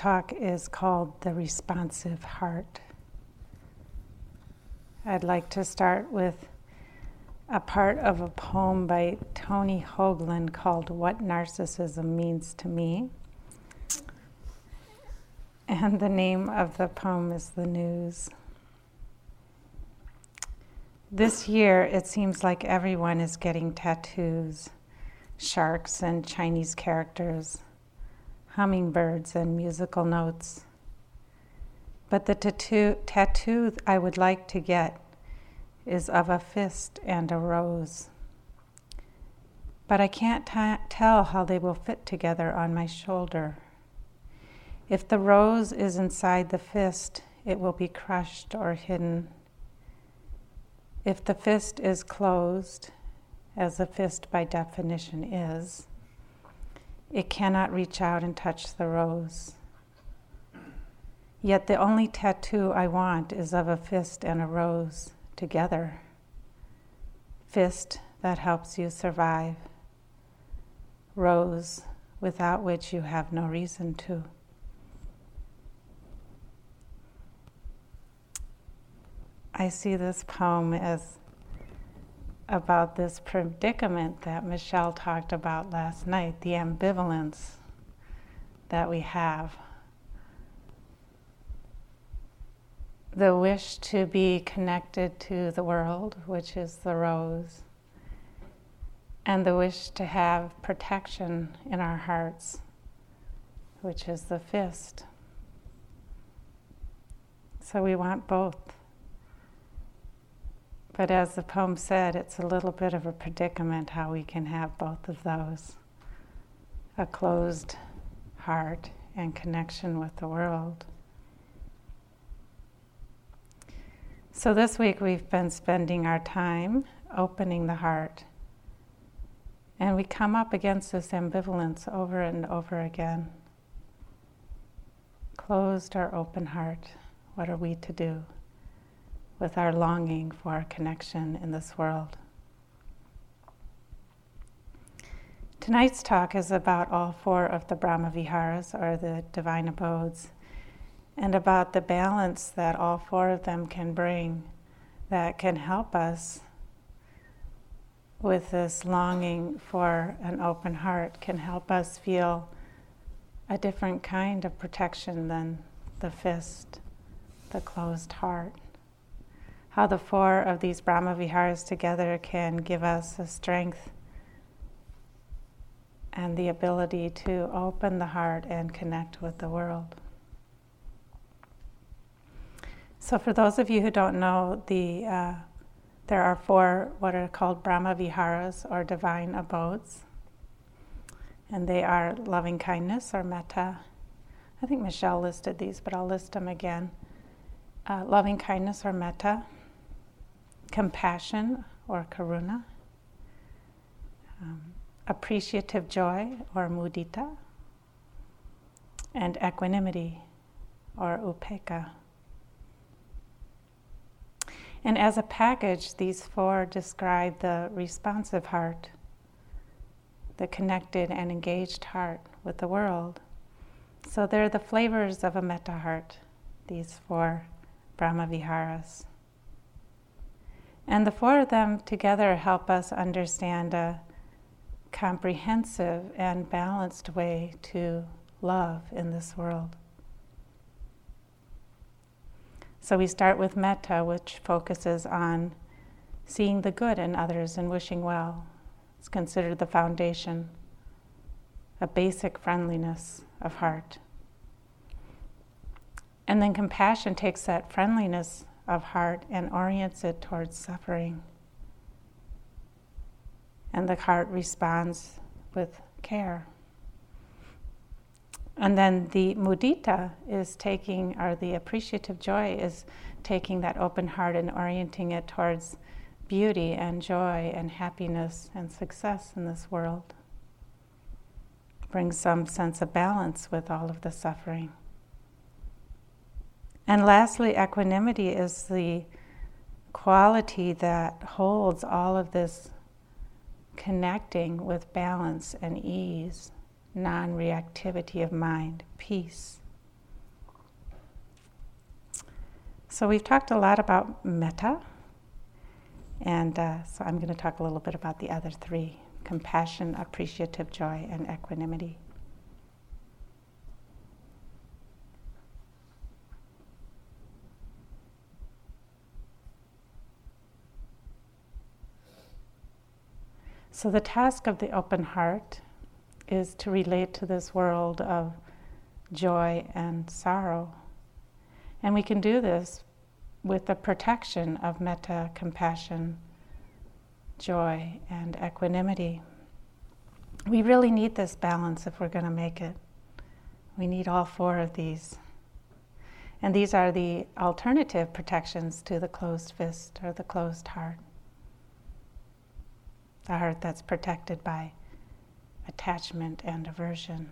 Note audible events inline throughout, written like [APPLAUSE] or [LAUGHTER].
talk is called The Responsive Heart. I'd like to start with a part of a poem by Tony Hoagland called What Narcissism Means to Me. And the name of the poem is The News. This year, it seems like everyone is getting tattoos sharks and Chinese characters, hummingbirds and musical notes. But the tattoo, tattoo I would like to get is of a fist and a rose. But I can't t- tell how they will fit together on my shoulder. If the rose is inside the fist, it will be crushed or hidden. If the fist is closed, as a fist by definition is, it cannot reach out and touch the rose. Yet the only tattoo I want is of a fist and a rose together. Fist that helps you survive. Rose without which you have no reason to. I see this poem as about this predicament that Michelle talked about last night the ambivalence that we have. The wish to be connected to the world, which is the rose, and the wish to have protection in our hearts, which is the fist. So we want both. But as the poem said, it's a little bit of a predicament how we can have both of those a closed heart and connection with the world. So, this week we've been spending our time opening the heart. And we come up against this ambivalence over and over again. Closed or open heart, what are we to do? With our longing for our connection in this world. Tonight's talk is about all four of the Brahma Viharas, or the divine abodes, and about the balance that all four of them can bring that can help us with this longing for an open heart, can help us feel a different kind of protection than the fist, the closed heart how the four of these Brahma Viharas together can give us the strength and the ability to open the heart and connect with the world. So, for those of you who don't know, the uh, there are four what are called Brahma Viharas or divine abodes, and they are loving kindness or metta. I think Michelle listed these, but I'll list them again. Uh, loving kindness or metta, compassion or karuna, um, appreciative joy or mudita, and equanimity or upekkha. And as a package, these four describe the responsive heart, the connected and engaged heart with the world. So they're the flavors of a metta heart, these four Brahma Viharas. And the four of them together help us understand a comprehensive and balanced way to love in this world. So we start with metta, which focuses on seeing the good in others and wishing well. It's considered the foundation, a basic friendliness of heart. And then compassion takes that friendliness of heart and orients it towards suffering. And the heart responds with care. And then the mudita is taking, or the appreciative joy is taking that open heart and orienting it towards beauty and joy and happiness and success in this world. Brings some sense of balance with all of the suffering. And lastly, equanimity is the quality that holds all of this connecting with balance and ease, non reactivity of mind, peace. So, we've talked a lot about metta, and uh, so I'm going to talk a little bit about the other three compassion, appreciative joy, and equanimity. So, the task of the open heart is to relate to this world of joy and sorrow. And we can do this with the protection of metta, compassion, joy, and equanimity. We really need this balance if we're going to make it. We need all four of these. And these are the alternative protections to the closed fist or the closed heart. The heart that's protected by attachment and aversion,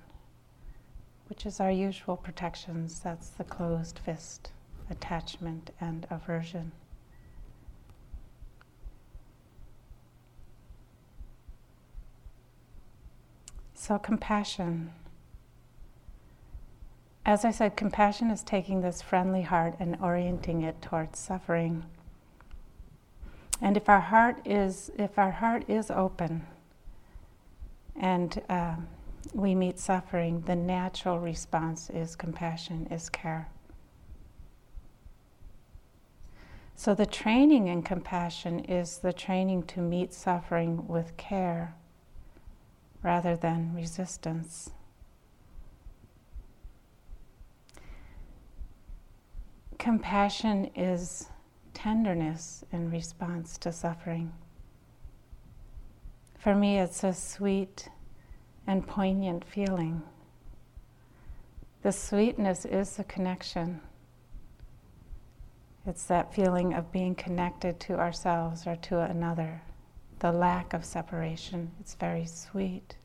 which is our usual protections. That's the closed fist attachment and aversion. So, compassion. As I said, compassion is taking this friendly heart and orienting it towards suffering. And if our heart is, if our heart is open and uh, we meet suffering, the natural response is compassion, is care. So, the training in compassion is the training to meet suffering with care rather than resistance. Compassion is tenderness in response to suffering. For me, it's a sweet and poignant feeling. The sweetness is the connection it's that feeling of being connected to ourselves or to another, the lack of separation. It's very sweet.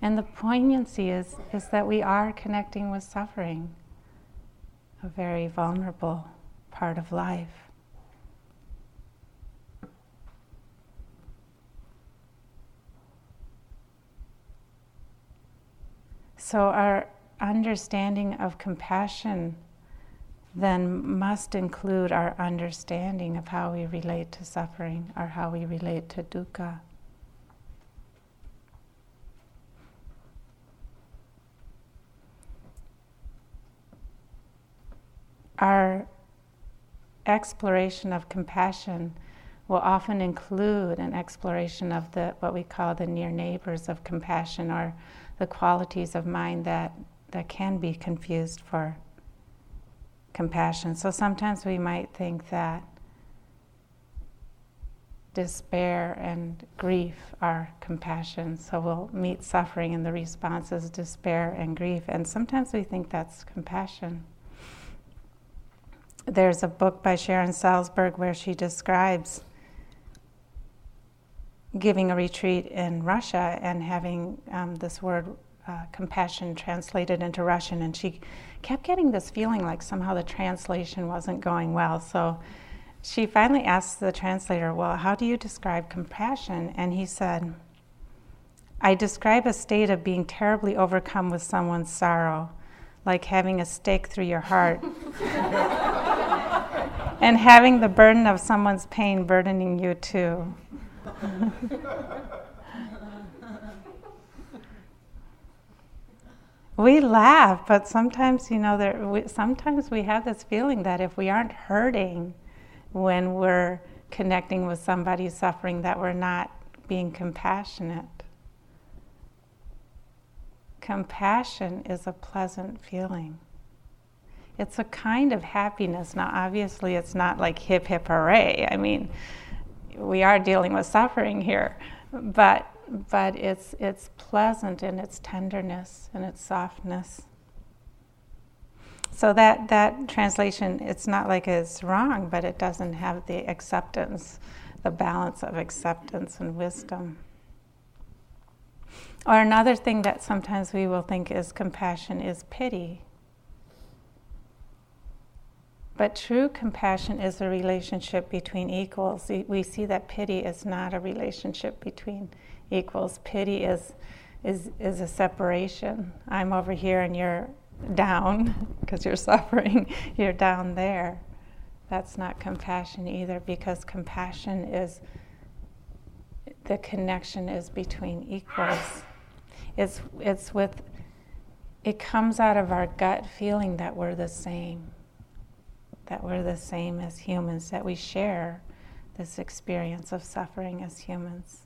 And the poignancy is, is that we are connecting with suffering, a very vulnerable part of life. So, our understanding of compassion then must include our understanding of how we relate to suffering or how we relate to dukkha. Our exploration of compassion will often include an exploration of the what we call the near neighbors of compassion or the qualities of mind that, that can be confused for compassion. So sometimes we might think that despair and grief are compassion. So we'll meet suffering and the response is despair and grief. And sometimes we think that's compassion. There's a book by Sharon Salzberg where she describes giving a retreat in Russia and having um, this word uh, compassion translated into Russian, and she kept getting this feeling like somehow the translation wasn't going well. So she finally asked the translator, Well, how do you describe compassion? And he said, I describe a state of being terribly overcome with someone's sorrow, like having a stake through your heart. [LAUGHS] and having the burden of someone's pain burdening you too. [LAUGHS] we laugh, but sometimes, you know, there, we, sometimes we have this feeling that if we aren't hurting when we're connecting with somebody suffering, that we're not being compassionate. Compassion is a pleasant feeling. It's a kind of happiness. Now, obviously, it's not like hip hip hooray. I mean, we are dealing with suffering here, but but it's, it's pleasant in its tenderness and its softness. So that, that translation, it's not like it's wrong, but it doesn't have the acceptance, the balance of acceptance and wisdom. Or another thing that sometimes we will think is compassion is pity. But true compassion is a relationship between equals. We see that pity is not a relationship between equals. Pity is, is, is a separation. I'm over here and you're down [LAUGHS] because you're [LAUGHS] suffering. You're down there. That's not compassion either, because compassion is the connection is between equals. It's, it's with, it comes out of our gut feeling that we're the same, that we're the same as humans, that we share this experience of suffering as humans.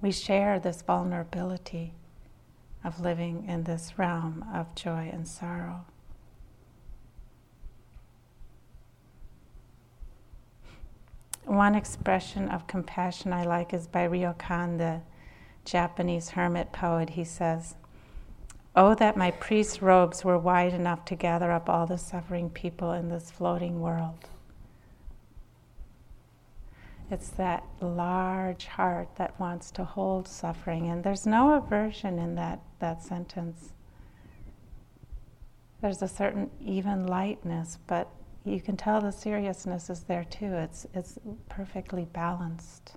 We share this vulnerability of living in this realm of joy and sorrow. One expression of compassion I like is by Ryokan, the Japanese hermit poet. He says, Oh, that my priest's robes were wide enough to gather up all the suffering people in this floating world. It's that large heart that wants to hold suffering, and there's no aversion in that, that sentence. There's a certain even lightness, but you can tell the seriousness is there too. It's, it's perfectly balanced.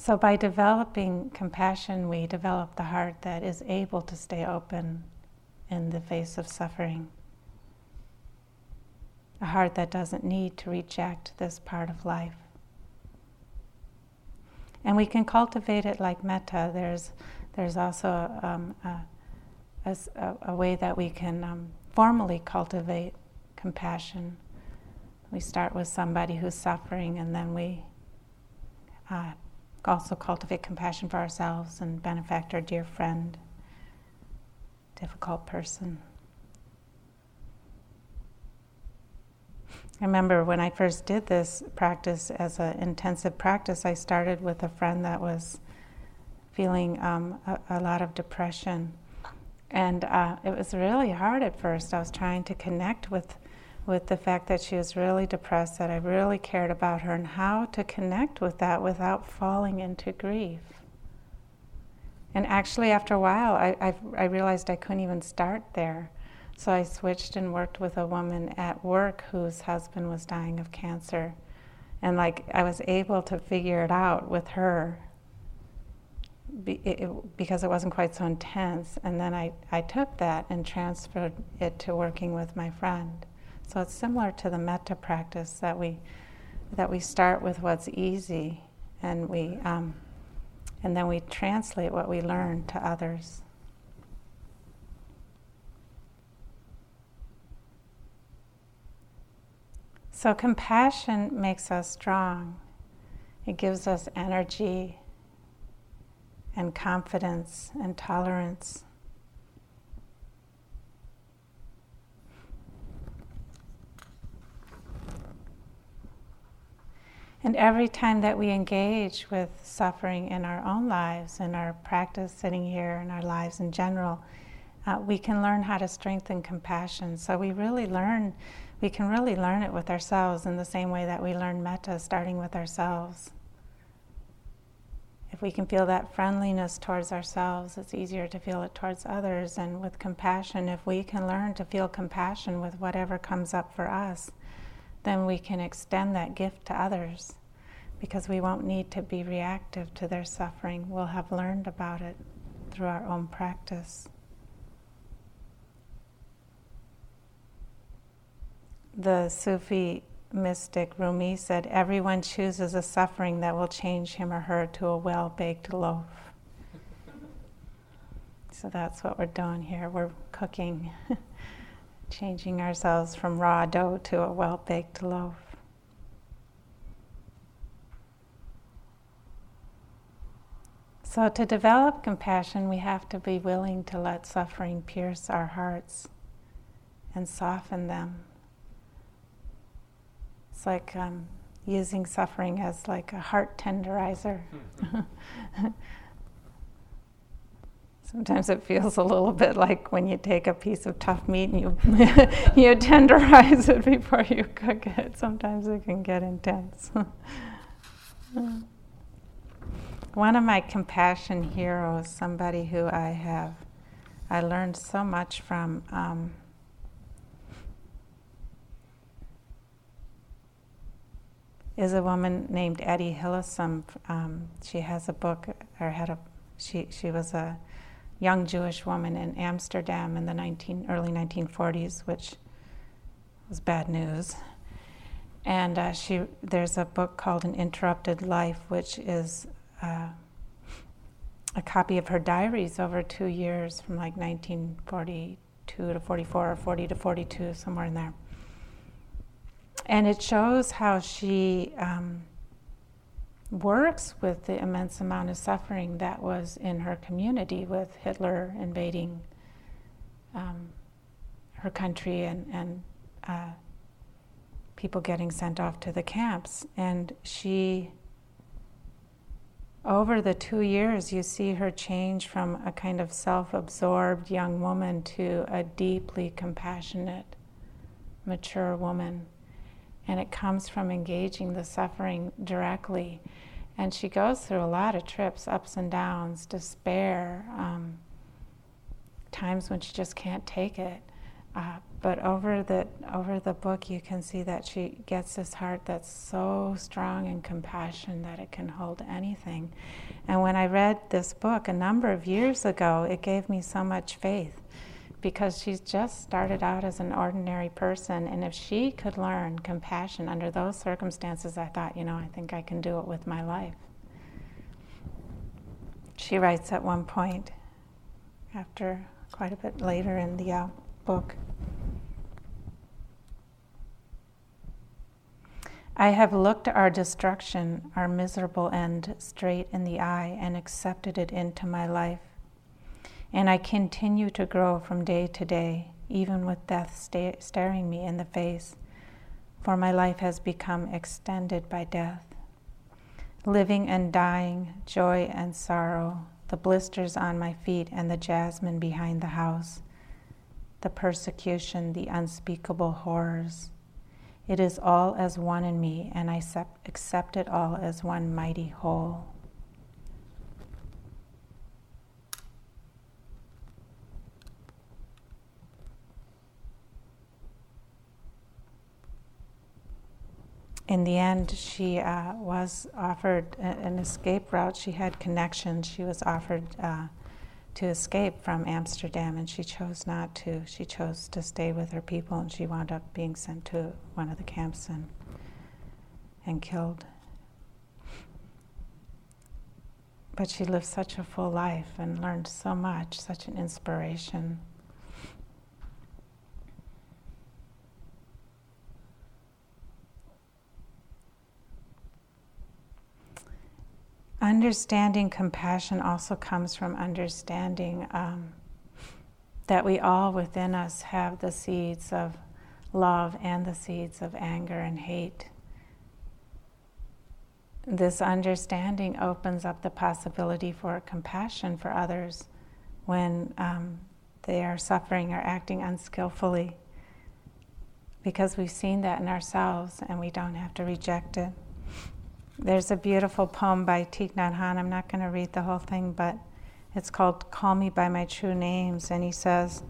So, by developing compassion, we develop the heart that is able to stay open in the face of suffering. A heart that doesn't need to reject this part of life. And we can cultivate it like metta. There's, there's also um, a, a, a, way that we can um, formally cultivate compassion. We start with somebody who's suffering, and then we uh, also cultivate compassion for ourselves and benefactor, dear friend, difficult person. I remember when I first did this practice as an intensive practice, I started with a friend that was feeling um, a, a, lot of depression. And uh, it was really hard at first. I was trying to connect with, with the fact that she was really depressed, that I really cared about her, and how to connect with that without falling into grief. And actually, after a while, I, I, I realized I couldn't even start there so I switched and worked with a woman at work whose husband was dying of cancer. And like I was able to figure it out with her be, it, because it wasn't quite so intense. And then I, I took that and transferred it to working with my friend. So it's similar to the metta practice that we that we start with what's easy and we um, and then we translate what we learn to others. So, compassion makes us strong. It gives us energy and confidence and tolerance. And every time that we engage with suffering in our own lives, in our practice sitting here, in our lives in general, uh, we can learn how to strengthen compassion. So we really learn we can really learn it with ourselves in the same way that we learn metta, starting with ourselves. If we can feel that friendliness towards ourselves, it's easier to feel it towards others. And with compassion, if we can learn to feel compassion with whatever comes up for us, then we can extend that gift to others because we won't need to be reactive to their suffering. We'll have learned about it through our own practice. the Sufi mystic Rumi said, Everyone chooses a suffering that will change him or her to a well baked loaf. [LAUGHS] so that's what we're doing here. We're cooking, [LAUGHS] changing ourselves from raw dough to a well baked loaf. So, to develop compassion, we have to be willing to let suffering pierce our hearts and soften them. It's like um, using suffering as like a heart tenderizer. [LAUGHS] [LAUGHS] Sometimes it feels a little bit like when you take a piece of tough meat and you [LAUGHS] you tenderize it before you cook it. Sometimes it can get intense. [LAUGHS] One of my compassion heroes, somebody who I have, I learned so much from. Um, is a woman named Etty Hillesum. Um, she has a book, or had a, she, she was a young Jewish woman in Amsterdam in the 19, early 1940s, which was bad news. And uh, she, there's a book called An Interrupted Life, which is uh, a copy of her diaries over two years from like 1942 to 44 or 40 to 42, somewhere in there. And it shows how she um, works with the immense amount of suffering that was in her community with Hitler invading um, her country and, and uh, people getting sent off to the camps. And she, over the two years, you see her change from a kind of self absorbed young woman to a deeply compassionate, mature woman and it comes from engaging the suffering directly. And she goes through a lot of trips, ups and downs, despair, um, times when she just can't take it. Uh, but over the over the book, you can see that she gets this heart that's so strong and compassion that it can hold anything. And when I read this book a number of years ago, it gave me so much faith because she's just started out as an ordinary person. And if she could learn compassion under those circumstances, I thought, you know, I think I can do it with my life. She writes at one point, after quite a bit later in the uh, book. I have looked our destruction, our miserable end, straight in the eye and accepted it into my life and I continue to grow from day to day, even with death sta- staring me in the face, for my life has become extended by death. Living and dying, joy and sorrow, the blisters on my feet and the jasmine behind the house, the persecution, the unspeakable horrors. It is all as one in me, and I accept it all as one mighty whole. In the end, she uh, was offered an escape route. She had connections. She was offered uh, to escape from Amsterdam, and she chose not to. She chose to stay with her people, and she wound up being sent to one of the camps and, and killed. But she lived such a full life and learned so much, such an inspiration. Understanding compassion also comes from understanding um, that we all within us have the seeds of love and the seeds of anger and hate. This understanding opens up the possibility for compassion for others when um, they are suffering or acting unskillfully, because we've seen that in ourselves and we don't have to reject it. There's a beautiful poem by Thich Nhat Hanh. I'm not going to read the whole thing, but it's called Call Me by My True Names. And he says,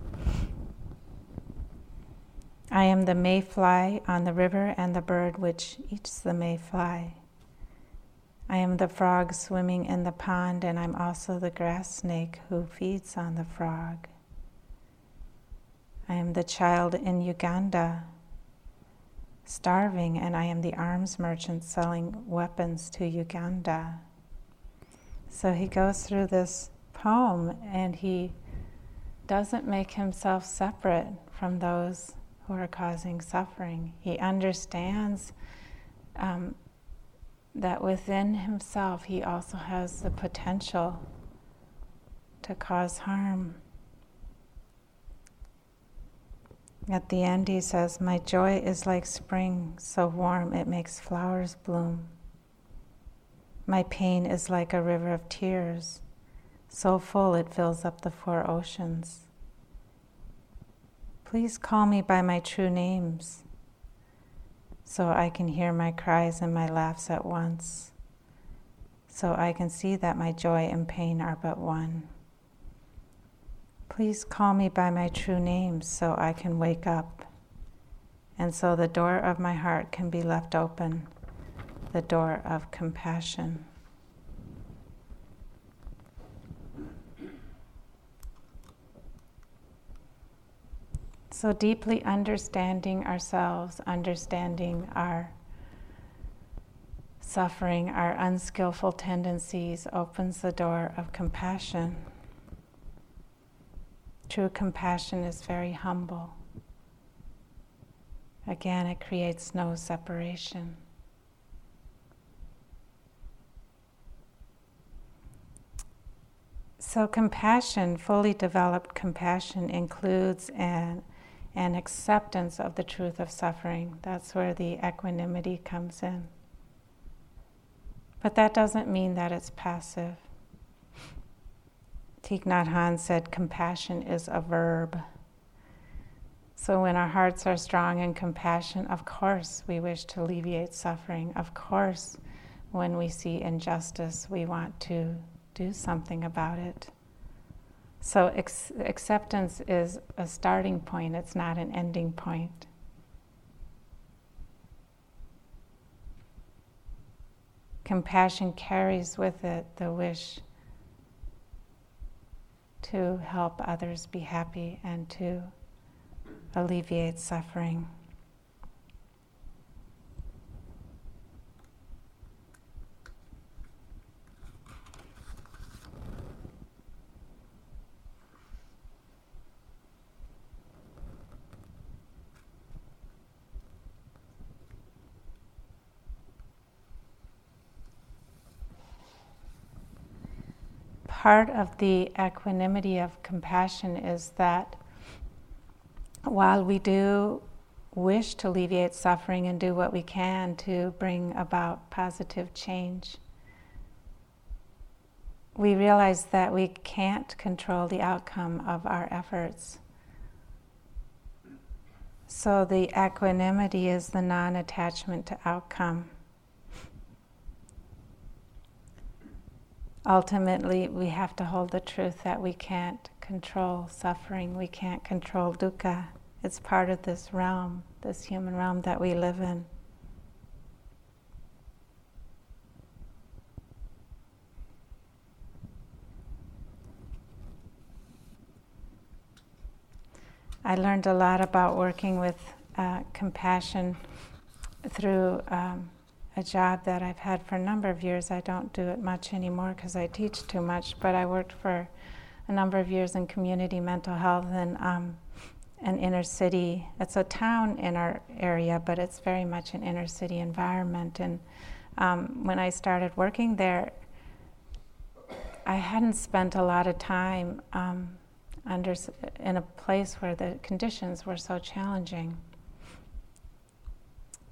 I am the mayfly on the river and the bird which eats the mayfly. I am the frog swimming in the pond, and I'm also the grass snake who feeds on the frog. I am the child in Uganda starving, and I am the arms merchant selling weapons to Uganda. So he goes through this poem and he doesn't make himself separate from those who are causing suffering. He understands um, that within himself he also has the potential to cause harm. At the end, he says, My joy is like spring, so warm it makes flowers bloom. My pain is like a river of tears, so full it fills up the four oceans. Please call me by my true names, so I can hear my cries and my laughs at once, so I can see that my joy and pain are but one. Please call me by my true name so I can wake up, and so the door of my heart can be left open the door of compassion. So deeply understanding ourselves, understanding our suffering, our unskillful tendencies, opens the door of compassion. True compassion is very humble. Again, it creates no separation. So, compassion, fully developed compassion, includes an and acceptance of the truth of suffering. That's where the equanimity comes in. But that doesn't mean that it's passive. Thich Nhat Hanh said compassion is a verb. So when our hearts are strong in compassion, of course we wish to alleviate suffering. Of course, when we see injustice, we want to do something about it. So ex- acceptance is a starting point, it's not an ending point. Compassion carries with it the wish to help others be happy and to alleviate suffering. Part of the equanimity of compassion is that while we do wish to alleviate suffering and do what we can to bring about positive change, we realize that we can't control the outcome of our efforts. So the equanimity is the non attachment to outcome. Ultimately we have to hold the truth that we can't control suffering, we can't control dukkha. It's part of this realm, this human realm that we live in. I learned a lot about working with uh, compassion through um, a job that I've had for a number of years. I don't do it much anymore because I teach too much, but I worked for a number of years in community mental health and um, an inner city. It's a town in our area, but it's very much an inner city environment. And um, when I started working there, I hadn't spent a lot of time um, under in a place where the conditions were so challenging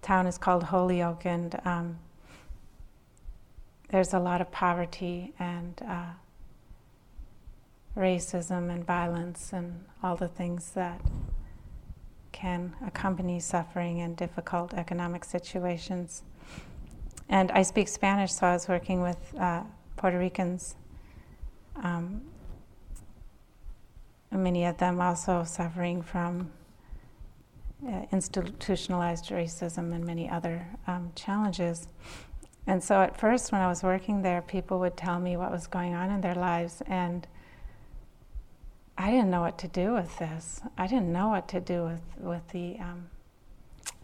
town is called Holyoke, and um, there's a lot of poverty and uh, racism and violence and all the things that can accompany suffering and difficult economic situations. And I speak Spanish, so I was working with uh, Puerto Ricans. Um, many of them also suffering from uh, institutionalized racism and many other um, challenges. And so at first, when I was working there, people would tell me what was going on in their lives, and I didn't know what to do with this. I didn't know what to do with, with the um,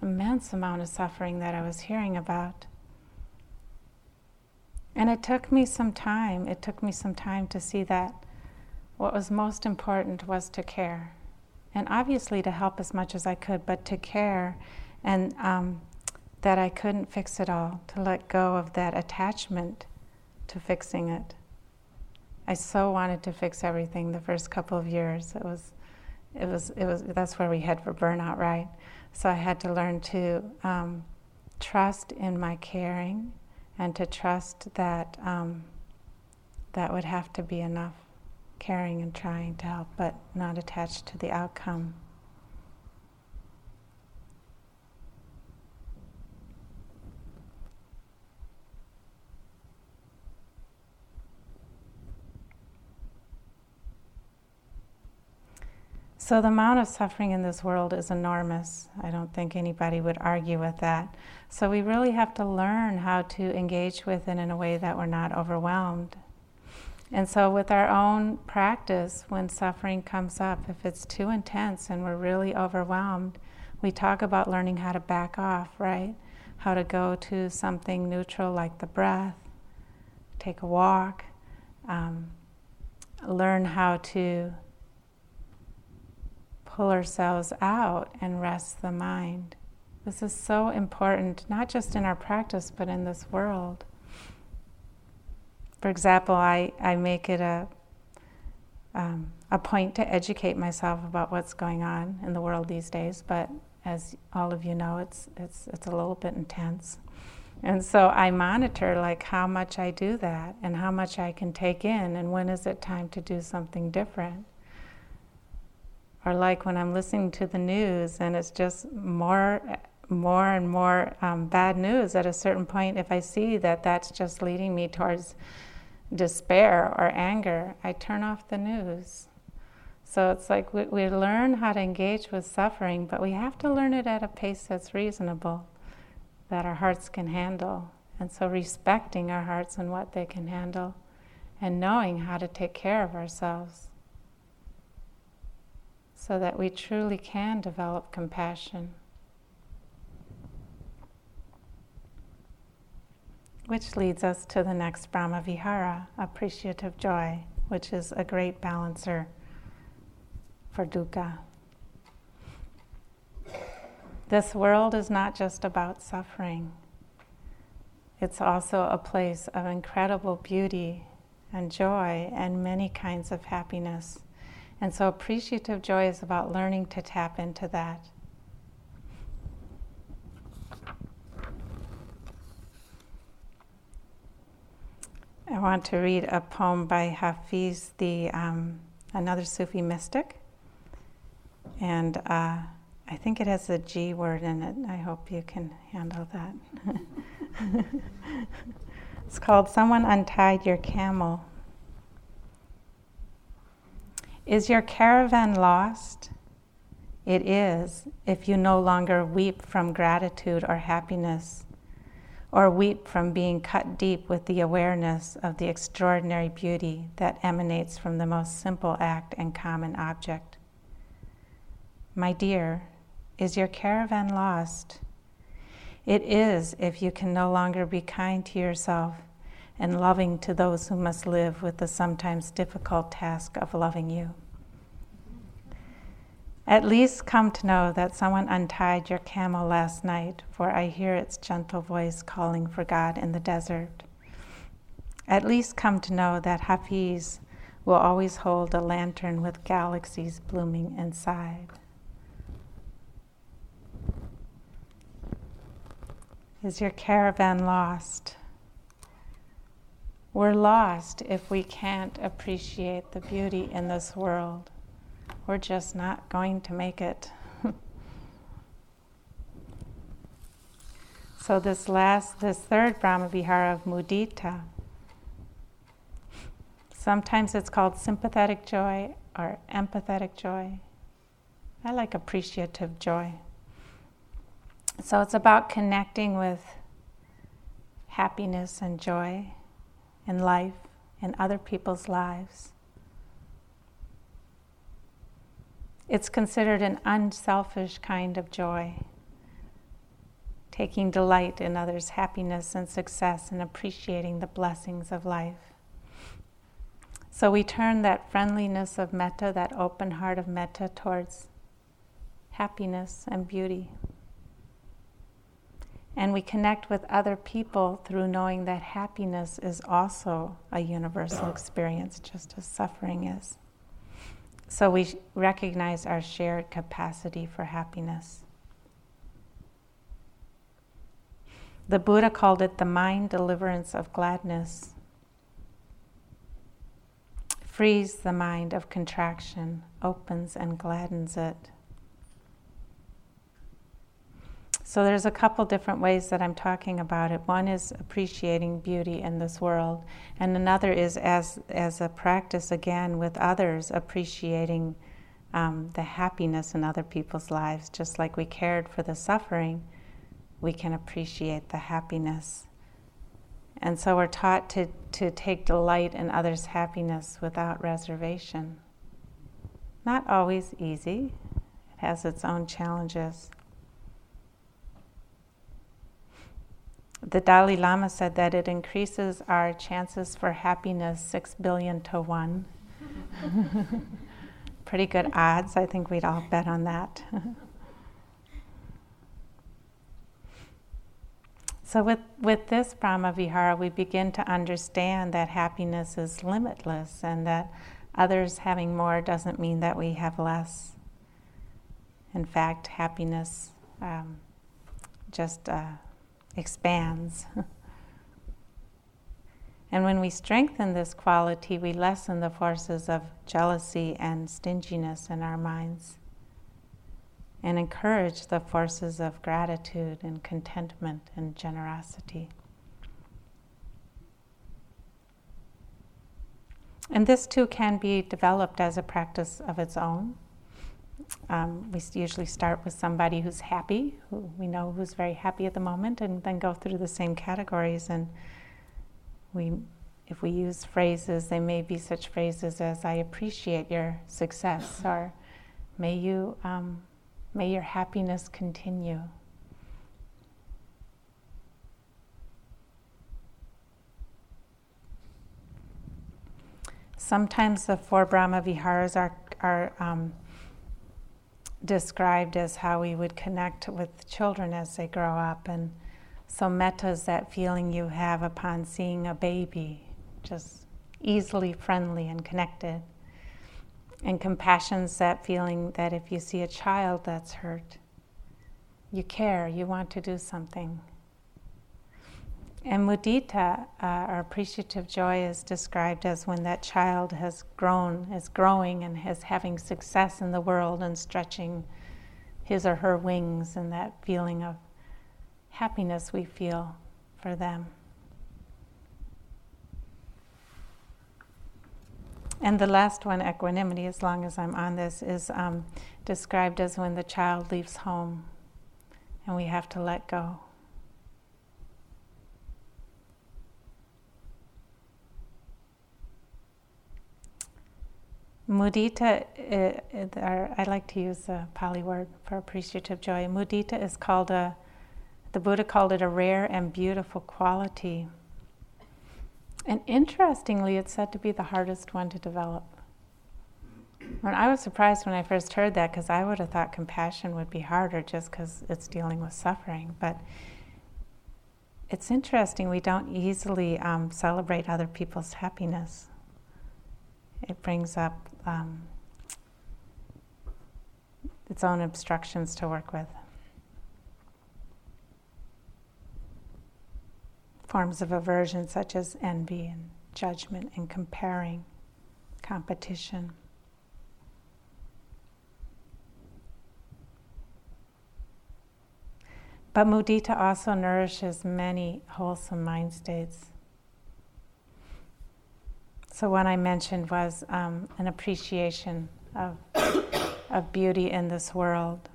immense amount of suffering that I was hearing about. And it took me some time, it took me some time to see that what was most important was to care and obviously to help as much as I could, but to care and um, that I couldn't fix it all, to let go of that attachment to fixing it. I so wanted to fix everything the first couple of years. It was, it was, it was. That's where we head for burnout, right? So I had to learn to um, trust in my caring, and to trust that um, that would have to be enough caring and trying to help, but not attached to the outcome. So, the amount of suffering in this world is enormous. I don't think anybody would argue with that. So, we really have to learn how to engage with it in a way that we're not overwhelmed. And so, with our own practice, when suffering comes up, if it's too intense and we're really overwhelmed, we talk about learning how to back off, right? How to go to something neutral like the breath, take a walk, um, learn how to pull ourselves out and rest the mind. This is so important, not just in our practice, but in this world. For example, I, I make it a, um, a point to educate myself about what's going on in the world these days, but as all of you know, it's, it's, it's a little bit intense. And so I monitor like how much I do that and how much I can take in and when is it time to do something different or like when I'm listening to the news and it's just more, more and more um, bad news. At a certain point, if I see that that's just leading me towards despair or anger, I turn off the news. So it's like we, we learn how to engage with suffering, but we have to learn it at a pace that's reasonable, that our hearts can handle. And so respecting our hearts and what they can handle, and knowing how to take care of ourselves so that we truly can develop compassion. Which leads us to the next Brahma Vihara, appreciative joy, which is a great balancer for dukkha. This world is not just about suffering, it's also a place of incredible beauty and joy and many kinds of happiness. And so appreciative joy is about learning to tap into that. Want to read a poem by Hafiz, the um, another Sufi mystic, and uh, I think it has a G word in it. I hope you can handle that. [LAUGHS] it's called "Someone Untied Your Camel." Is your caravan lost? It is if you no longer weep from gratitude or happiness, or weep from being cut deep with the awareness of the extraordinary beauty that emanates from the most simple act and common object. My dear, is your caravan lost? It is if you can no longer be kind to yourself and loving to those who must live with the sometimes difficult task of loving you. At least come to know that someone untied your camel last night, for I hear its gentle voice calling for God in the desert. At least come to know that Hafiz will always hold a lantern with galaxies blooming inside. Is your caravan lost? We're lost if we can't appreciate the beauty in this world. We're just not going to make it. so this last, this third Brahma Vihara of mudita, sometimes it's called sympathetic joy or empathetic joy. I like appreciative joy. So it's about connecting with happiness and joy in life, in other people's lives. It's considered an unselfish kind of joy, taking delight in others' happiness and success and appreciating the blessings of life. So we turn that friendliness of metta, that open heart of metta, towards happiness and beauty. And we connect with other people through knowing that happiness is also a universal experience, just as suffering is. So we recognize our shared capacity for happiness. The Buddha called it the mind deliverance of gladness. Frees the mind of contraction, opens and gladdens it. So there's a couple different ways that I'm talking about it. One is appreciating beauty in this world, and another is as as a practice again with others, appreciating um, the happiness in other people's lives, just like we cared for the suffering, we can appreciate the happiness. And so we're taught to, to take delight in others' happiness without reservation. Not always easy, it has its own challenges. The Dalai Lama said that it increases our chances for happiness six billion to one. [LAUGHS] Pretty good odds. I think we'd all bet on that. [LAUGHS] so, with, with this Brahma Vihara, we begin to understand that happiness is limitless and that others having more doesn't mean that we have less. In fact, happiness um, just uh, expands. [LAUGHS] and when we strengthen this quality, we lessen the forces of jealousy and stinginess in our minds and encourage the forces of gratitude and contentment and generosity. And this too can be developed as a practice of its own. Um, we usually start with somebody who's happy, who we know who's very happy at the moment, and then go through the same categories. And we, if we use phrases, they may be such phrases as "I appreciate your success" [LAUGHS] or "May you, um, may your happiness continue." Sometimes the four Brahma Viharas are, are um, described as how we would connect with children as they grow up. And so, metta is that feeling you have upon seeing a baby, just easily friendly and connected. And compassion's that feeling that if you see a child that's hurt, you care, you want to do something. And mudita, uh, or appreciative joy, is described as when that child has grown, is growing, and is having success in the world and stretching his or her wings, and that feeling of happiness we feel for them. And the last one, equanimity, as long as I'm on this, is um, described as when the child leaves home and we have to let go. Mudita, uh, uh, I like to use the Pali word for appreciative joy. Mudita is called a, the Buddha called it a rare and beautiful quality. And interestingly, it's said to be the hardest one to develop. And I was surprised when I first heard that because I would have thought compassion would be harder just because it's dealing with suffering. But it's interesting, we don't easily um, celebrate other people's happiness. It brings up um, its own obstructions to work with. Forms of aversion, such as envy and judgment and comparing, competition. But mudita also nourishes many wholesome mind states. So, one I mentioned was um, an appreciation of, of beauty in this world.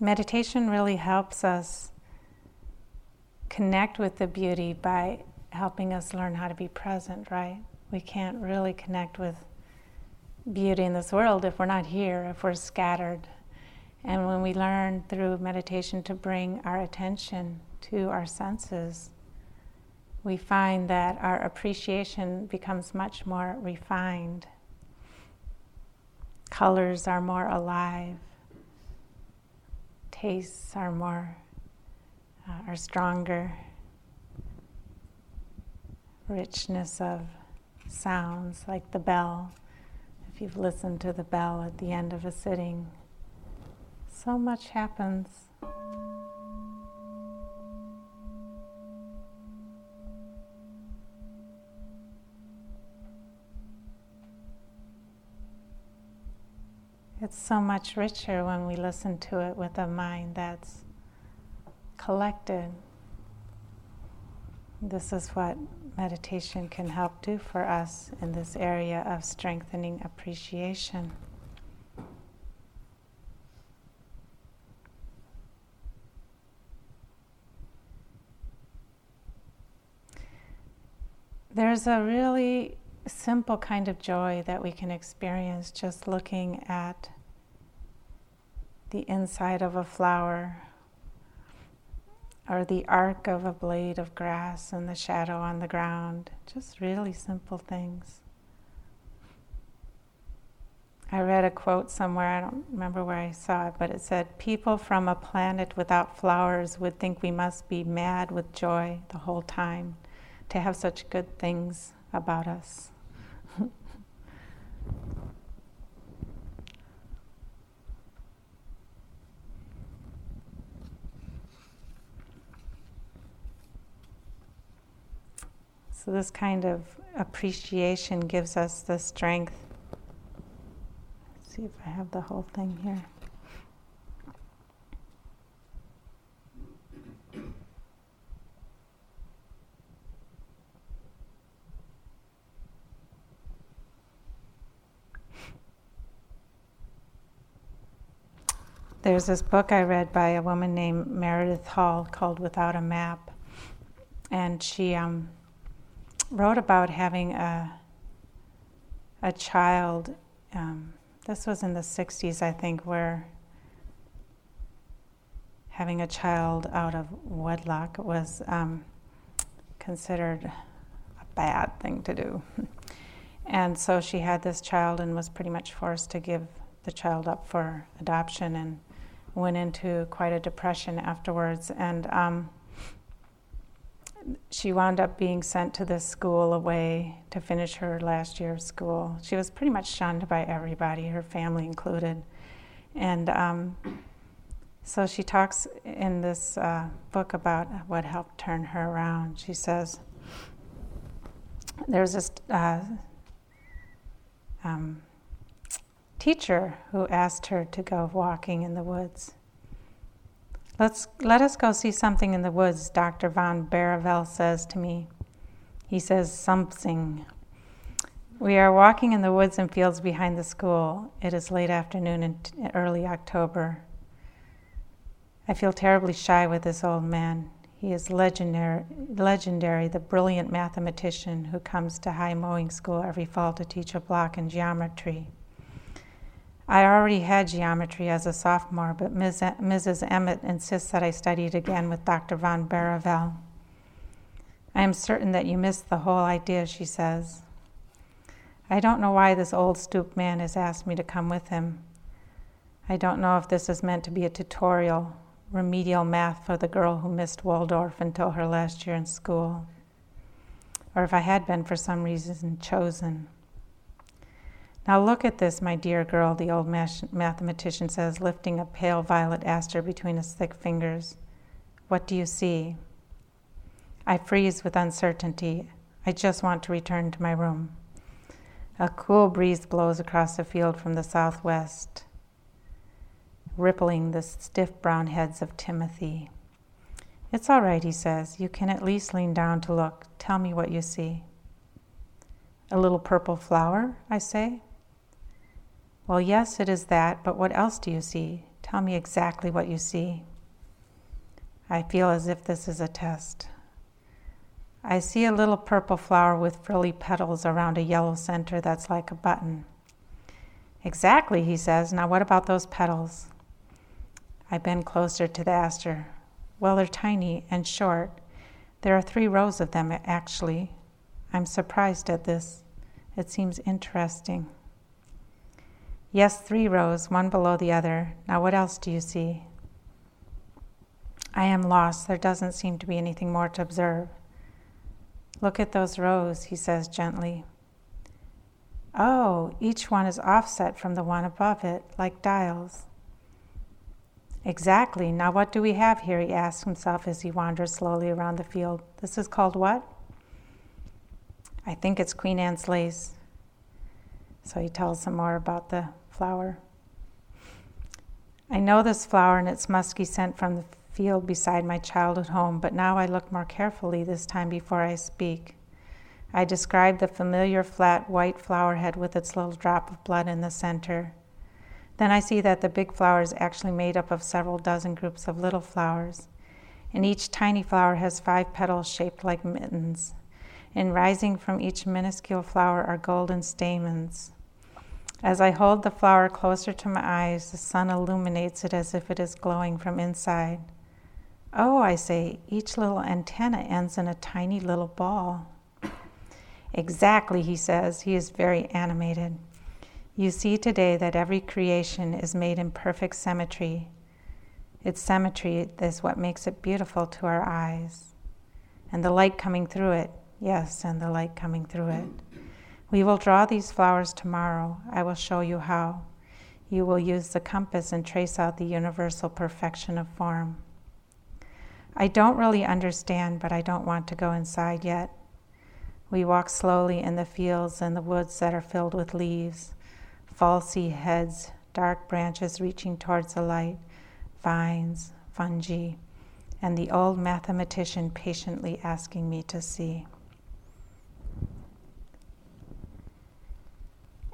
Meditation really helps us connect with the beauty by helping us learn how to be present, right? We can't really connect with beauty in this world if we're not here, if we're scattered. And when we learn through meditation to bring our attention to our senses, we find that our appreciation becomes much more refined. Colors are more alive. Tastes are more, uh, are stronger. Richness of sounds like the bell. If you've listened to the bell at the end of a sitting, so much happens. It's so much richer when we listen to it with a mind that's collected. This is what meditation can help do for us in this area of strengthening appreciation. There's a really simple kind of joy that we can experience just looking at the inside of a flower or the arc of a blade of grass and the shadow on the ground. Just really simple things. I read a quote somewhere, I don't remember where I saw it, but it said, People from a planet without flowers would think we must be mad with joy the whole time to have such good things about us. [LAUGHS] so, this kind of appreciation gives us the strength. Let's see if I have the whole thing here. There's this book I read by a woman named Meredith Hall called Without a Map. And she um, wrote about having a, a child. Um, this was in the 60s, I think, where having a child out of wedlock was um, considered a bad thing to do. [LAUGHS] and so she had this child and was pretty much forced to give the child up for adoption and went into quite a depression afterwards. And um, she wound up being sent to this school away to finish her last year of school. She was pretty much shunned by everybody, her family included. And um, so she talks in this uh, book about what helped turn her around. She says, There's this uh, um, teacher who asked her to go walking in the woods. Let's, let us go see something in the woods, Dr. von Baravalle says to me. He says, something. We are walking in the woods and fields behind the school. It is late afternoon in t- early October. I feel terribly shy with this old man. He is legendary, legendary, the brilliant mathematician who comes to high mowing school every fall to teach a block in geometry. I already had geometry as a sophomore, but Ms. Mrs. Emmett insists that I study it again with Dr. von Baravalle. I am certain that you missed the whole idea, she says. I don't know why this old stoop man has asked me to come with him. I don't know if this is meant to be a tutorial, remedial math for the girl who missed Waldorf until her last year in school, or if I had been for some reason chosen. Now look at this, my dear girl, the old mathematician says, lifting a pale violet aster between his thick fingers. What do you see? I freeze with uncertainty. I just want to return to my room. A cool breeze blows across the field from the southwest, rippling the stiff brown heads of Timothy. It's all right, he says. You can at least lean down to look. Tell me what you see. A little purple flower, I say. Well, yes, it is that, but what else do you see? Tell me exactly what you see. I feel as if this is a test. I see a little purple flower with frilly petals around a yellow center that's like a button. Exactly, he says. Now, what about those petals? I bend closer to the aster. Well, they're tiny and short. There are three rows of them, actually. I'm surprised at this. It seems interesting. Yes, three rows, one below the other. Now, what else do you see? I am lost. There doesn't seem to be anything more to observe. Look at those rows, he says gently. Oh, each one is offset from the one above it, like dials. Exactly. Now, what do we have here? He asks himself as he wanders slowly around the field. This is called what? I think it's Queen Anne's lace. So he tells some more about the flower. I know this flower and its musky scent from the field beside my childhood home, but now I look more carefully this time before I speak. I describe the familiar flat white flower head with its little drop of blood in the center. Then I see that the big flower is actually made up of several dozen groups of little flowers, and each tiny flower has five petals shaped like mittens. And rising from each minuscule flower are golden stamens. As I hold the flower closer to my eyes, the sun illuminates it as if it is glowing from inside. Oh, I say, each little antenna ends in a tiny little ball. Exactly, he says. He is very animated. You see today that every creation is made in perfect symmetry. Its symmetry is what makes it beautiful to our eyes. And the light coming through it, yes, and the light coming through it. We will draw these flowers tomorrow. I will show you how. You will use the compass and trace out the universal perfection of form. I don't really understand, but I don't want to go inside yet. We walk slowly in the fields and the woods that are filled with leaves, falsy heads, dark branches reaching towards the light, vines, fungi, and the old mathematician patiently asking me to see.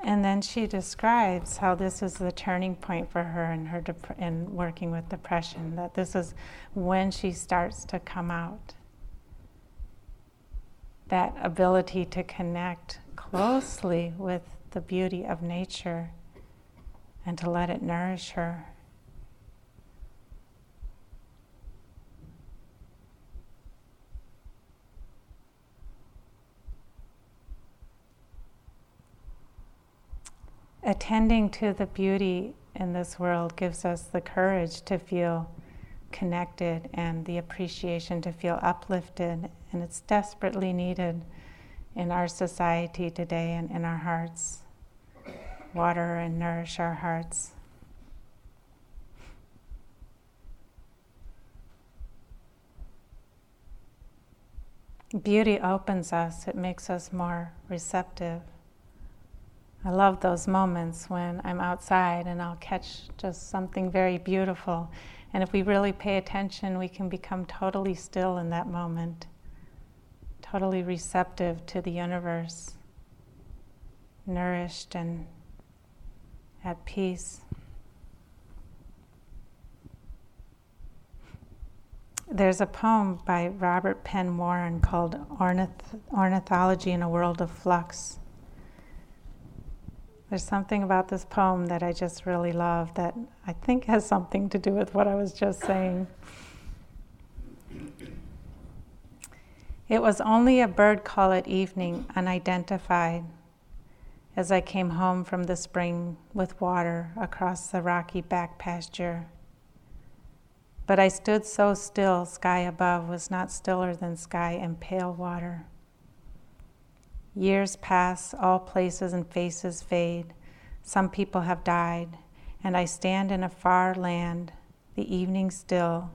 And then she describes how this is the turning point for her in her dep- in working with depression. That this is when she starts to come out that ability to connect closely with the beauty of nature and to let it nourish her. Attending to the beauty in this world gives us the courage to feel connected and the appreciation to feel uplifted. And it's desperately needed in our society today and in our hearts. Water and nourish our hearts. Beauty opens us, it makes us more receptive. I love those moments when I'm outside and I'll catch just something very beautiful and if we really pay attention, we can become totally still in that moment, totally receptive to the universe, nourished and at peace. There's a poem by Robert Penn Warren called Ornith- Ornithology in a World of Flux. There's something about this poem that I just really love that I think has something to do with what I was just saying. It was only a bird call at evening, unidentified, as I came home from the spring with water across the rocky back pasture. But I stood so still, sky above was not stiller than sky and pale water. Years pass, all places and faces fade. Some people have died, and I stand in a far land, the evening still,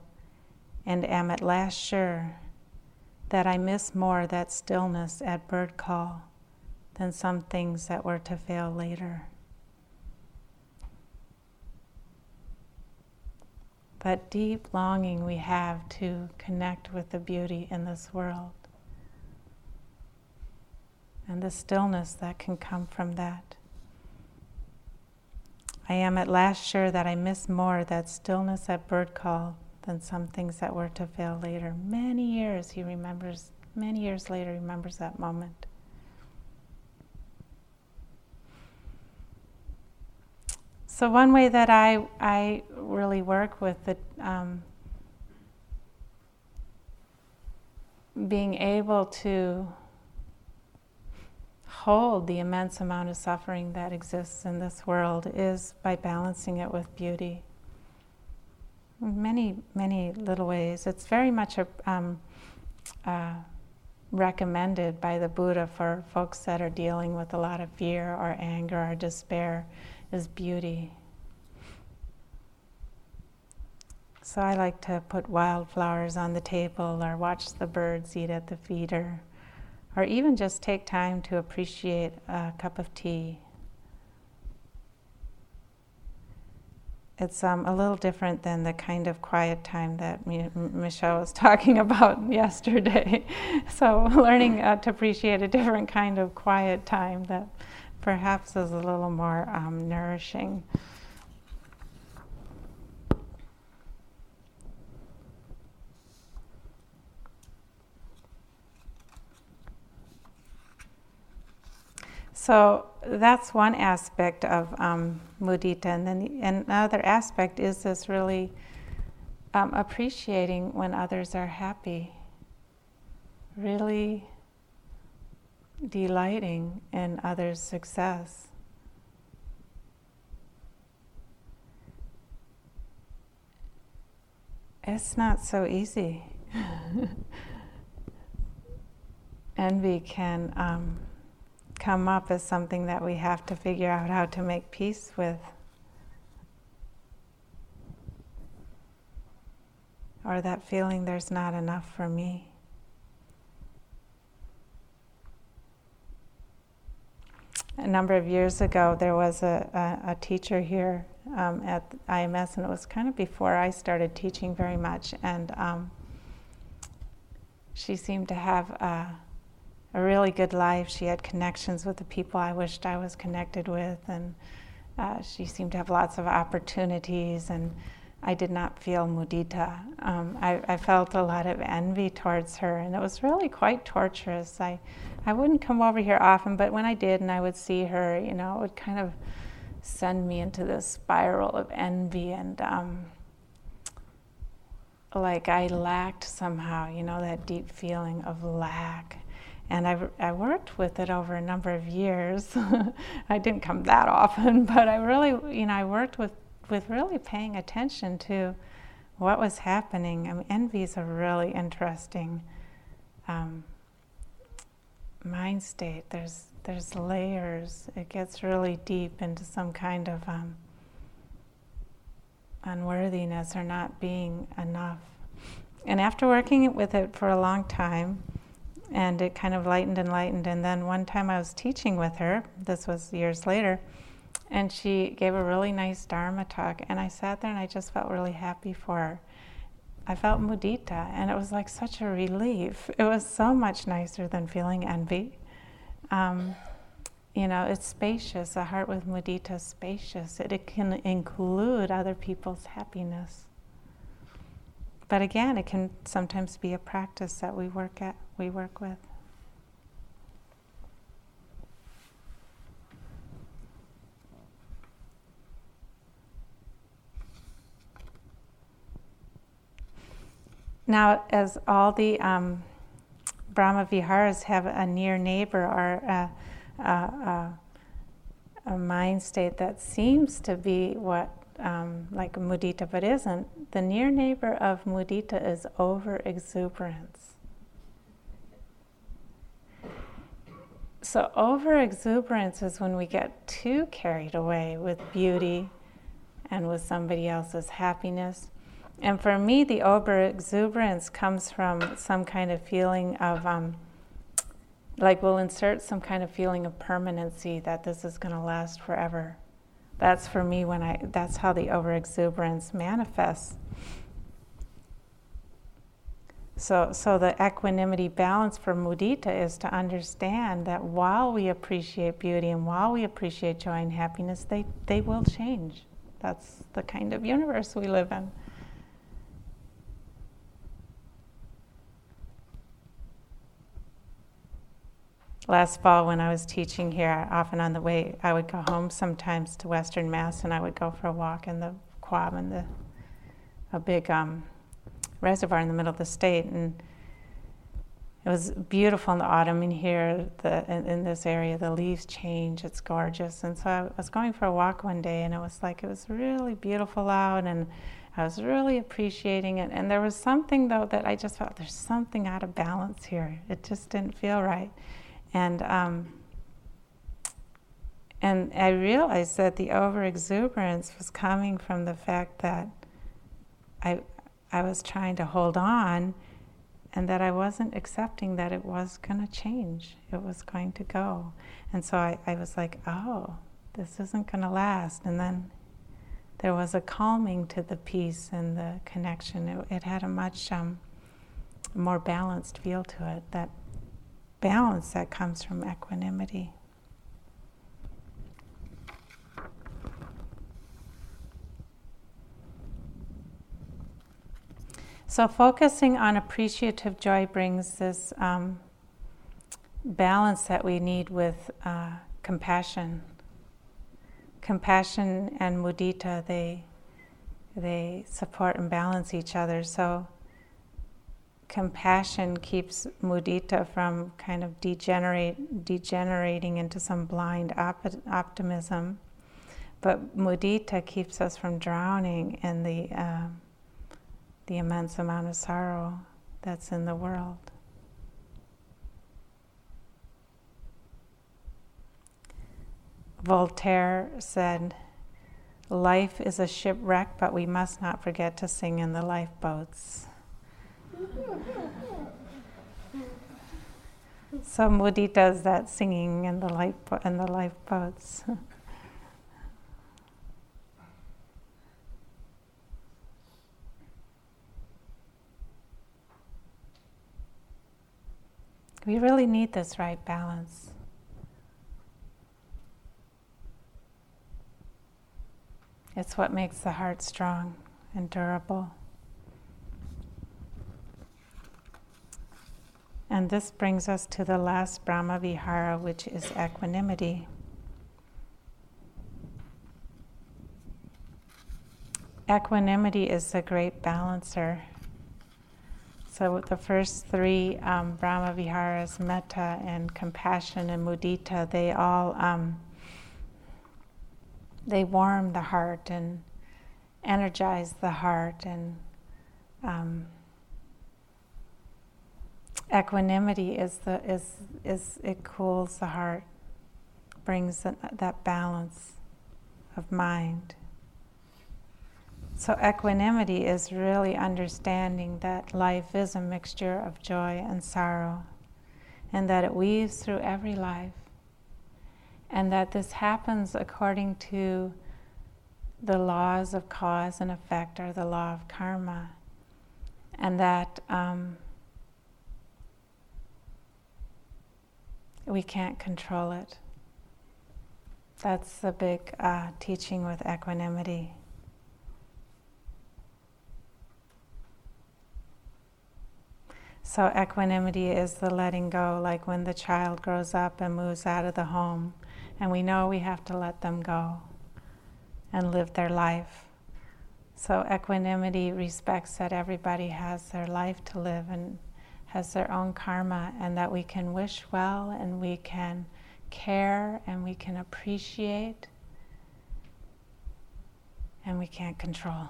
and am at last sure that I miss more that stillness at bird call than some things that were to fail later. That deep longing we have to connect with the beauty in this world and the stillness that can come from that. I am at last sure that I miss more that stillness at bird call than some things that were to fail later. Many years he remembers, many years later, remembers that moment. So, one way that I, I really work with the, um, being able to hold the immense amount of suffering that exists in this world is by balancing it with beauty. Many, many little ways. It's very much a, um, uh, recommended by the Buddha for folks that are dealing with a lot of fear or anger or despair is beauty. So I like to put wildflowers on the table or watch the birds eat at the feeder or even just take time to appreciate a cup of tea. it's um, a little different than the kind of quiet time that Michelle was [LAUGHS] talking about yesterday. [LAUGHS] so, learning uh, to appreciate a different kind of quiet time that perhaps is a little more um, nourishing. So that's one aspect of um, mudita, and then another aspect is this really um, appreciating when others are happy, really delighting in others' success. It's not so easy. [LAUGHS] Envy can. Um, come up as something that we have to figure out how to make peace with. Or that feeling there's not enough for me. A number of years ago, there was a, a, a teacher here um, at IMS, and it was kind of before I started teaching very much. And um, she seemed to have a, a really good life. She had connections with the people I wished I was connected with, and uh, she seemed to have lots of opportunities. And I did not feel mudita. Um, I, I, felt a lot of envy towards her, and it was really quite torturous. I, I wouldn't come over here often, but when I did and I would see her, you know, it would kind of send me into this spiral of envy and um, like I lacked somehow, you know, that deep feeling of lack and I, I worked with it over a number of years. [LAUGHS] I didn't come that often, [LAUGHS] but I really, you know, I worked with, with really paying attention to what was happening. I mean, envy is a really interesting um, mind state. There's, there's layers. It gets really deep into some kind of um, unworthiness or not being enough. And after working with it for a long time, and it kind of lightened and lightened. And then one time I was teaching with her, this was years later, and she gave a really nice Dharma talk. And I sat there and I just felt really happy for her. I felt mudita, and it was like such a relief. It was so much nicer than feeling envy. Um, you know, it's spacious. A heart with mudita is spacious. It, it can include other people's happiness. But again, it can sometimes be a practice that we work at we work with. Now, as all the um, Brahma Viharas have a near neighbor or a, a, a, a mind state that seems to be what um, like mudita but isn't, the near neighbor of mudita is over exuberance. So, over exuberance is when we get too carried away with beauty and with somebody else's happiness. And for me, the over exuberance comes from some kind of feeling of, um, like, we'll insert some kind of feeling of permanency that this is going to last forever. That's for me when I, that's how the over exuberance manifests. So, so the equanimity balance for mudita is to understand that while we appreciate beauty and while we appreciate joy and happiness, they, they will change. That's the kind of universe we live in. Last fall, when I was teaching here, often on the way, I would go home sometimes to Western Mass and I would go for a walk in the Quabbin the a big um, reservoir in the middle of the state, and it was beautiful in the autumn in here. The in, in, this area, the leaves change. It's gorgeous. And so I was going for a walk one day, and it was like it was really beautiful out, and I was really appreciating it. And there was something though that I just felt there's something out of balance here. It just didn't feel right, and. Um, and I realized that the overexuberance was coming from the fact that I, I was trying to hold on and that I wasn't accepting that it was going to change. It was going to go. And so I, I was like, oh, this isn't going to last. And then there was a calming to the peace and the connection. It, it had a much um, more balanced feel to it. That balance that comes from equanimity. So, focusing on appreciative joy brings this um, balance that we need with uh, compassion. Compassion and mudita, they, they support and balance each other. So, compassion keeps mudita from kind of degenerate, degenerating into some blind op- optimism. But mudita keeps us from drowning in the uh, the immense amount of sorrow that's in the world. Voltaire said, Life is a shipwreck, but we must not forget to sing in the lifeboats. So mudita's that singing in the, life, in the lifeboats. [LAUGHS] We really need this right balance. It's what makes the heart strong and durable. And this brings us to the last Brahma Vihara, which is equanimity. Equanimity is the great balancer. So the first three um, Brahma Viharas, metta and compassion and mudita, they all um, they warm the heart and energize the heart and um, equanimity is the is is it cools the heart, brings that, balance of mind. So, equanimity is really understanding that life is a mixture of joy and sorrow, and that it weaves through every life, and that this happens according to the laws of cause and effect, or the law of karma, and that um, we can't control it. That's the big uh, teaching with equanimity. So, equanimity is the letting go, like when the child grows up and moves out of the home, and we know we have to let them go and live their life. So, equanimity respects that everybody has their life to live and has their own karma, and that we can wish well and we can care and we can appreciate and we can't control.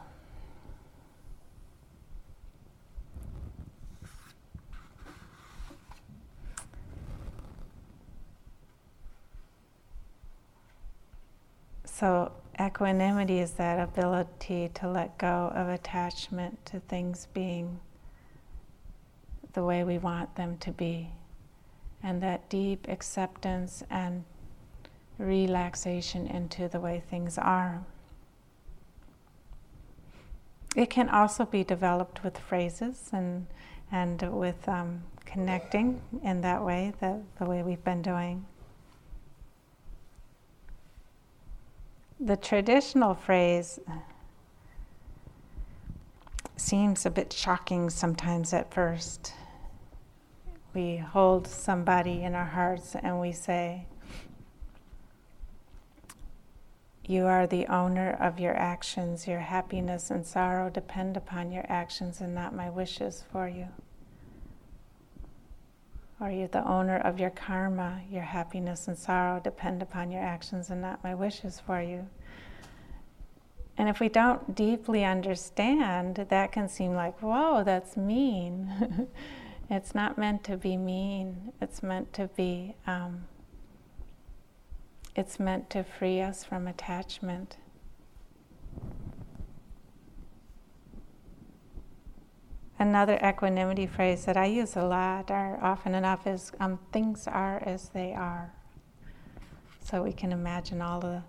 So, equanimity is that ability to let go of attachment to things being the way we want them to be, and that deep acceptance and relaxation into the way things are. It can also be developed with phrases and, and with um, connecting in that way, the, the way we've been doing. the traditional phrase seems a bit shocking sometimes at first. We hold somebody in our hearts and we say, You are the owner of your actions. Your happiness and sorrow depend upon your actions and not my wishes for you. Or you're the owner of your karma. Your happiness and sorrow depend upon your actions and not my wishes for you. And if we don't deeply understand, that can seem like, whoa, that's mean. [LAUGHS] it's not meant to be mean, it's meant to be, um, it's meant to free us from attachment. Another equanimity phrase that I use a lot or often enough is um, things are as they are. So we can imagine all the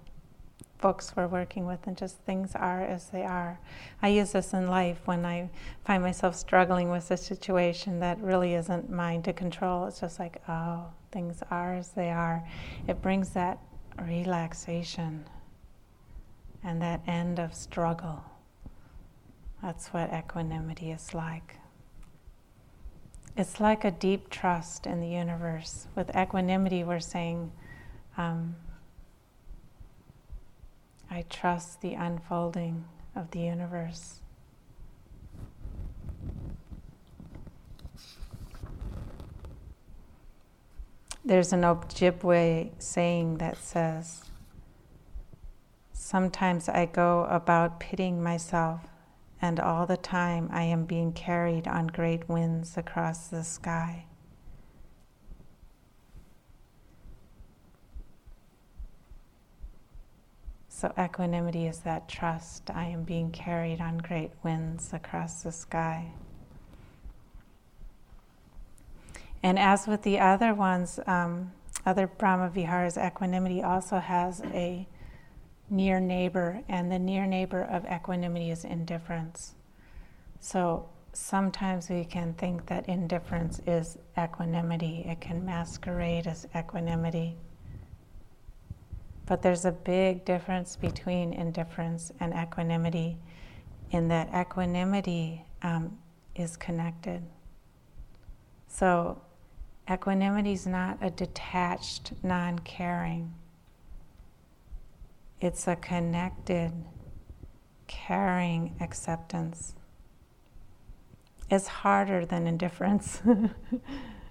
books we're working with, and just things are as they are. I use this in life when I find myself struggling with a situation that really isn't mine to control. It's just like, oh, things are as they are. It brings that relaxation and that end of struggle. That's what equanimity is like. It's like a deep trust in the universe. With equanimity, we're saying, um, I trust the unfolding of the universe. There's an Ojibwe saying that says, Sometimes I go about pitying myself, and all the time I am being carried on great winds across the sky. So, equanimity is that trust. I am being carried on great winds across the sky. And as with the other ones, um, other Brahma Viharas, equanimity also has a near neighbor, and the near neighbor of equanimity is indifference. So sometimes we can think that indifference is equanimity, it can masquerade as equanimity. But there's a big difference between indifference and equanimity in that equanimity um, is connected. So, equanimity is not a detached, non caring. It's a connected, caring acceptance. It's harder than indifference. [LAUGHS]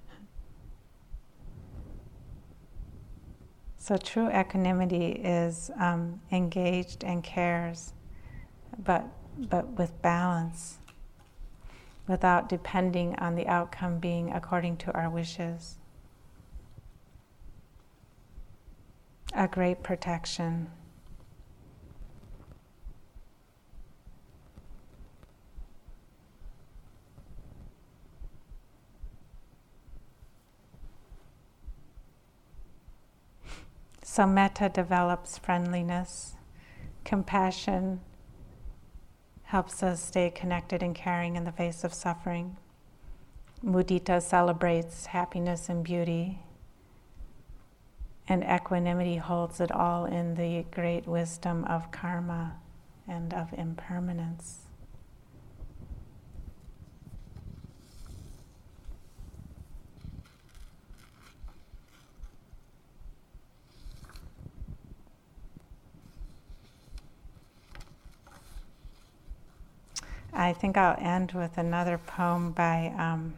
So true equanimity is um, engaged and cares, but but with balance, without depending on the outcome being according to our wishes. A great protection. So, metta develops friendliness, compassion helps us stay connected and caring in the face of suffering. Mudita celebrates happiness and beauty, and equanimity holds it all in the great wisdom of karma and of impermanence. I think I'll end with another poem by um,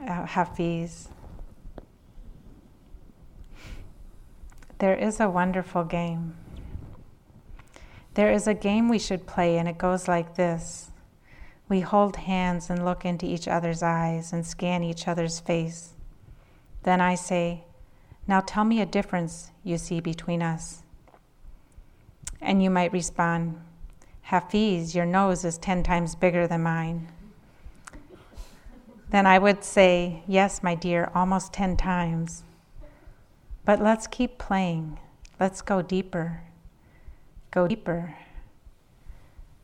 uh, Hafiz. There is a wonderful game. There is a game we should play, and it goes like this We hold hands and look into each other's eyes and scan each other's face. Then I say, Now tell me a difference you see between us. And you might respond, Hafiz, your nose is 10 times bigger than mine. Then I would say, Yes, my dear, almost 10 times. But let's keep playing. Let's go deeper. Go deeper.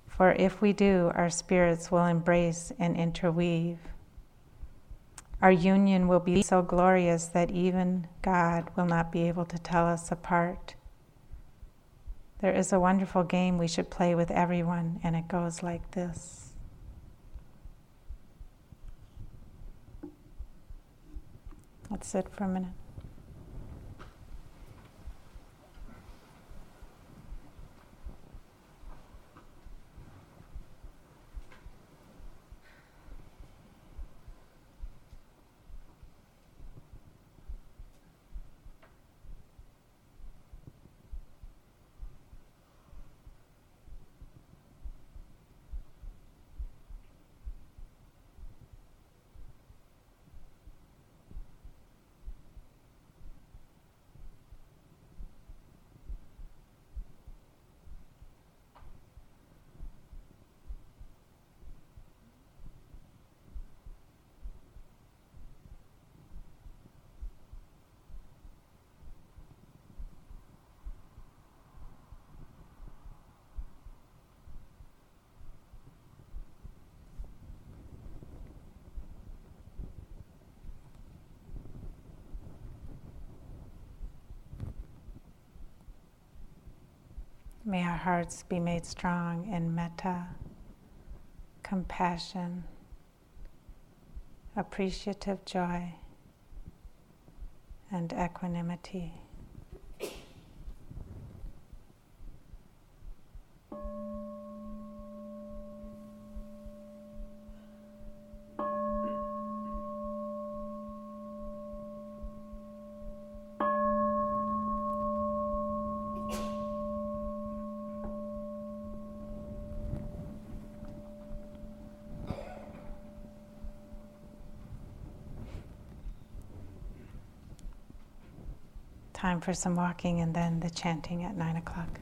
For if we do, our spirits will embrace and interweave. Our union will be so glorious that even God will not be able to tell us apart. There is a wonderful game we should play with everyone, and it goes like this. Let's sit for a minute. May our hearts be made strong in metta, compassion, appreciative joy, and equanimity. Time for some walking and then the chanting at nine o'clock.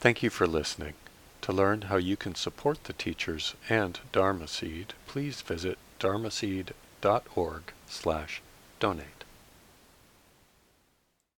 Thank you for listening. To learn how you can support the teachers and Dharma Seed, please visit dharmaseed.org slash donate.